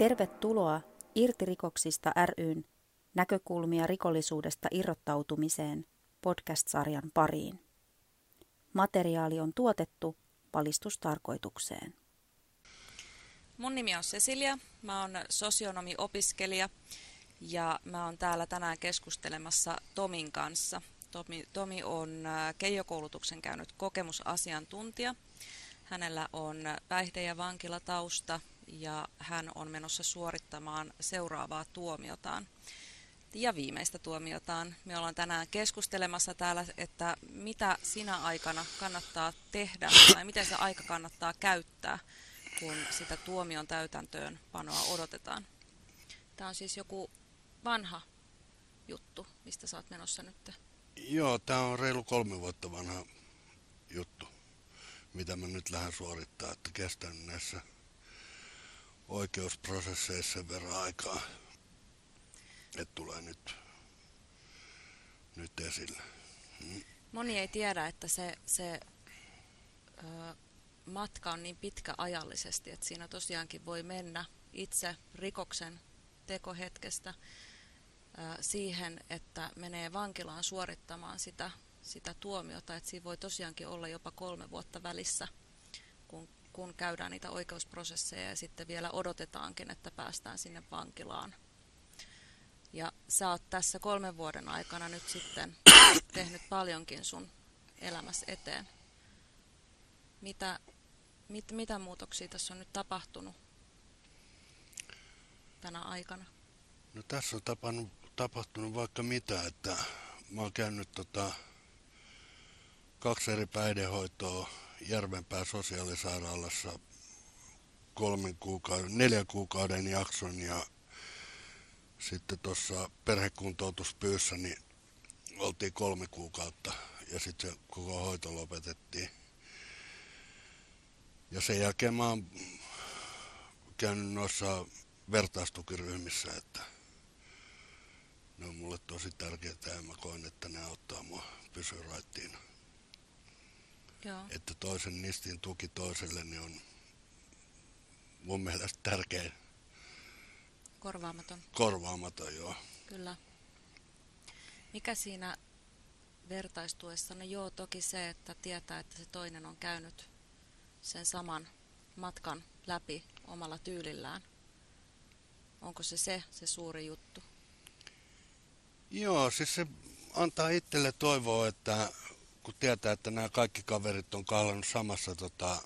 Tervetuloa Irti rikoksista ryn näkökulmia rikollisuudesta irrottautumiseen podcast-sarjan pariin. Materiaali on tuotettu valistustarkoitukseen. Mun nimi on Cecilia, mä oon sosionomi-opiskelija ja mä oon täällä tänään keskustelemassa Tomin kanssa. Tomi, Tomi on Keijo-koulutuksen käynyt kokemusasiantuntija. Hänellä on päihde- ja vankilatausta ja hän on menossa suorittamaan seuraavaa tuomiotaan ja viimeistä tuomiotaan. Me ollaan tänään keskustelemassa täällä, että mitä sinä aikana kannattaa tehdä tai miten se aika kannattaa käyttää, kun sitä tuomion täytäntöön panoa odotetaan. Tämä on siis joku vanha juttu, mistä oot menossa nyt. Joo, tämä on reilu kolme vuotta vanha juttu, mitä mä nyt lähden suorittaa, että kestän näissä oikeusprosesseissa sen verran aikaa, että tulee nyt, nyt esille. Mm. Moni ei tiedä, että se, se ö, matka on niin pitkä ajallisesti, että siinä tosiaankin voi mennä itse rikoksen tekohetkestä ö, siihen, että menee vankilaan suorittamaan sitä, sitä tuomiota, että siinä voi tosiaankin olla jopa kolme vuotta välissä, kun kun käydään niitä oikeusprosesseja ja sitten vielä odotetaankin, että päästään sinne vankilaan. Ja sä oot tässä kolmen vuoden aikana nyt sitten tehnyt paljonkin sun elämässä eteen. Mitä, mit, mitä muutoksia tässä on nyt tapahtunut tänä aikana? No tässä on tapannut, tapahtunut vaikka mitä, että mä oon käynyt tota, kaksi eri päihdehoitoa Järvenpää sosiaalisairaalassa kolmen kuukauden, neljän kuukauden jakson ja sitten tuossa perhekuntoutuspyyssä niin oltiin kolme kuukautta ja sitten koko hoito lopetettiin. Ja sen jälkeen mä oon käynyt noissa vertaistukiryhmissä, että ne on mulle tosi tärkeää ja mä koen, että ne auttaa mua pysyä raittiina. Joo. Että toisen nistin tuki toiselle niin on mun mielestä tärkeä. Korvaamaton. Korvaamaton, joo. Kyllä. Mikä siinä vertaistuessa? No joo, toki se, että tietää, että se toinen on käynyt sen saman matkan läpi omalla tyylillään. Onko se se, se suuri juttu? Joo, siis se antaa itselle toivoa, että kun tietää, että nämä kaikki kaverit on kahlannut samassa, tota,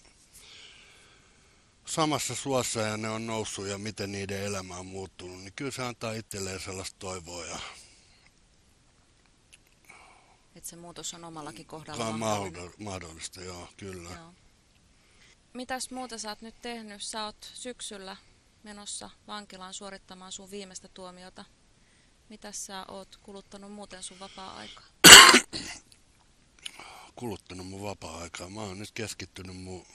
samassa suossa ja ne on noussut ja miten niiden elämä on muuttunut, niin kyllä se antaa itselleen sellaista toivoa. Ja Että se muutos on omallakin kohdalla on mahdollista. mahdollista, joo, kyllä. Joo. Mitäs muuta sä oot nyt tehnyt? Sä oot syksyllä menossa vankilaan suorittamaan sun viimeistä tuomiota. Mitäs sä oot kuluttanut muuten sun vapaa-aikaa? kuluttanut mun vapaa-aikaa. Mä oon nyt keskittynyt mun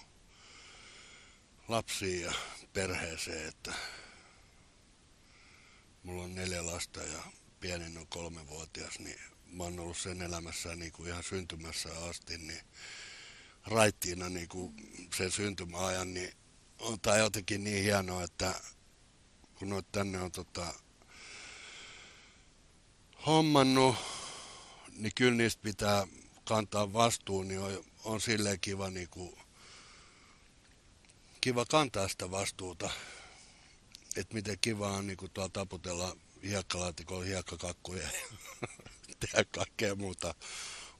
lapsiin ja perheeseen, että mulla on neljä lasta ja pienin on kolmevuotias, niin mä oon ollut sen elämässä niin kuin ihan syntymässä asti, niin raittiina niin kuin sen syntymäajan, niin on tää jotenkin niin hienoa, että kun noit tänne on tota, hommannut, niin kyllä niistä pitää kantaa vastuun, niin on, on silleen kiva, niin kuin, kiva kantaa sitä vastuuta. Että miten kiva on niin kuin tuolla taputella hiekkalaatikolla hiekkakakkuja ja tehdä kaikkea muuta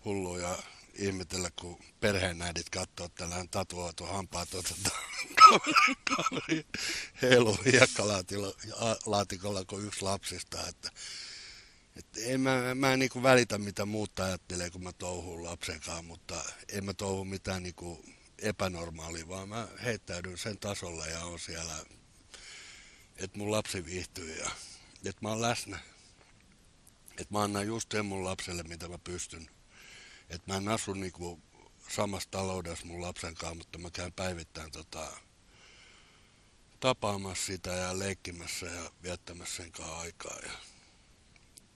hulluja ihmetellä, kun perheenäidit katsoo tällainen tatuoitu hampaat tuota kaveri heilu hiekkalaatikolla kuin yksi lapsista. Että et en mä, mä en niinku välitä mitä muut ajattelee, kun mä touhun lapsen kanssa, mutta en mä touhu mitään niinku epänormaalia, vaan mä heittäydyn sen tasolla ja on siellä, että mun lapsi viihtyy ja että mä oon läsnä. Että mä annan just sen mun lapselle, mitä mä pystyn. Että mä en asu niinku samassa taloudessa mun lapsen kanssa, mutta mä käyn päivittäin tota, tapaamassa sitä ja leikkimässä ja viettämässä sen kanssa aikaa. Ja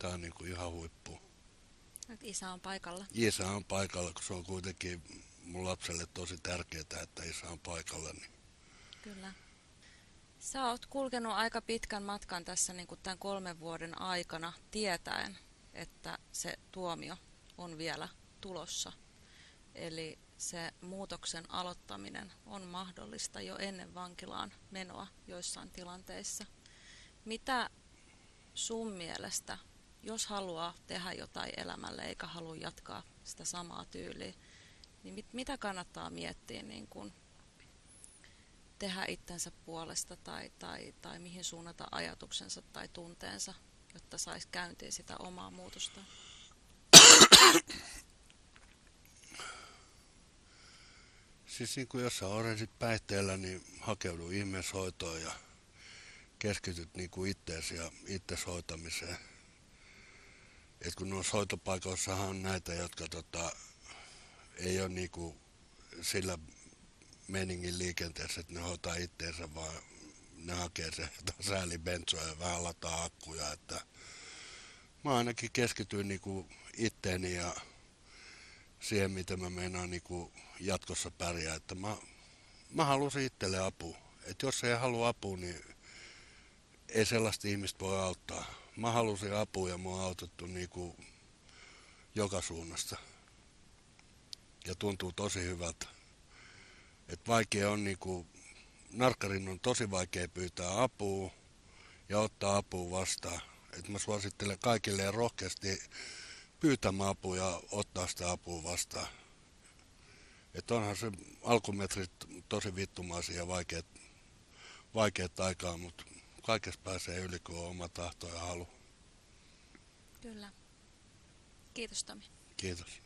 Tämä on niin kuin ihan huippu. Isä on paikalla. Isä on paikalla, kun se on kuitenkin mun lapselle tosi tärkeää, että isä on paikalla. Niin. Kyllä. Sä oot kulkenut aika pitkän matkan tässä niin kuin tämän kolmen vuoden aikana tietäen, että se tuomio on vielä tulossa. Eli se muutoksen aloittaminen on mahdollista jo ennen vankilaan menoa joissain tilanteissa. Mitä sun mielestä, jos haluaa tehdä jotain elämälle eikä halua jatkaa sitä samaa tyyliä, niin mit, mitä kannattaa miettiä niin kun tehdä itsensä puolesta tai, tai, tai mihin suunnata ajatuksensa tai tunteensa, jotta saisi käyntiin sitä omaa muutosta? Siis niin kuin jos sä päihteellä, niin hakeudu ihmeeshoitoon ja keskityt niin kuin itteesi ja itses hoitamiseen. Et kun noissa hoitopaikoissahan on näitä, jotka tota, ei ole niin kuin sillä meningin liikenteessä, että ne hoitaa itteensä, vaan ne hakee se säälibensoa ja vähän lataa akkuja. Että mä ainakin keskityin niin kuin itteeni ja siihen, miten mä meinaan niin kuin jatkossa pärjää. Että mä, mä halusin itselle apua. Että jos ei halua apua, niin ei sellaista ihmistä voi auttaa. Mä halusin apua ja mua on autettu niin kuin joka suunnasta. Ja tuntuu tosi hyvältä. Että vaikea on niin kuin, narkkarin on tosi vaikea pyytää apua ja ottaa apua vastaan. Että mä suosittelen kaikille rohkeasti pyytämään apua ja ottaa sitä apua vastaan. Että onhan se alkumetrit tosi vittumaisia ja vaikeat, vaikeat aikaa, mutta kaikessa pääsee yli, kun on oma tahto ja halu. Kyllä. Kiitos Tomi. Kiitos.